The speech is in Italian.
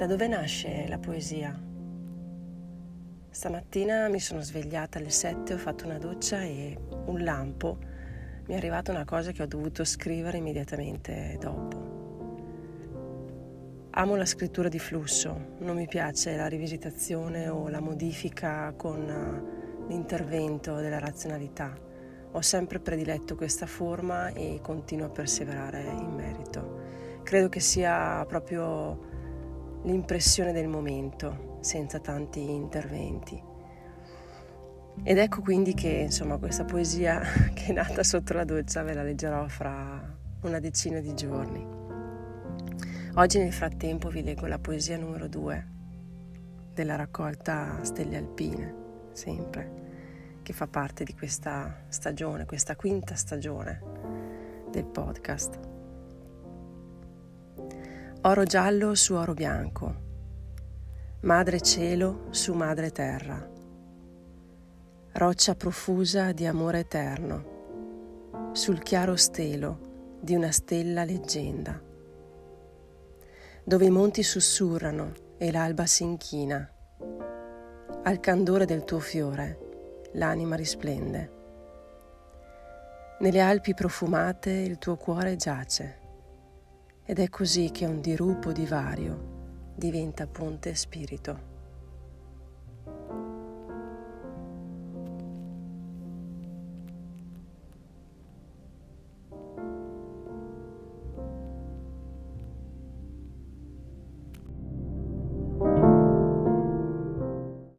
Da dove nasce la poesia? Stamattina mi sono svegliata alle 7, ho fatto una doccia e un lampo mi è arrivata una cosa che ho dovuto scrivere immediatamente dopo. Amo la scrittura di flusso, non mi piace la rivisitazione o la modifica con l'intervento della razionalità. Ho sempre prediletto questa forma e continuo a perseverare in merito. Credo che sia proprio l'impressione del momento, senza tanti interventi. Ed ecco quindi che insomma questa poesia che è nata sotto la doccia ve la leggerò fra una decina di giorni. Oggi nel frattempo vi leggo la poesia numero 2 della raccolta Stelle Alpine, sempre, che fa parte di questa stagione, questa quinta stagione del podcast. Oro giallo su oro bianco, madre cielo su madre terra, roccia profusa di amore eterno, sul chiaro stelo di una stella leggenda, dove i monti sussurrano e l'alba si inchina, al candore del tuo fiore l'anima risplende. Nelle Alpi profumate il tuo cuore giace ed è così che un dirupo divario diventa ponte spirito.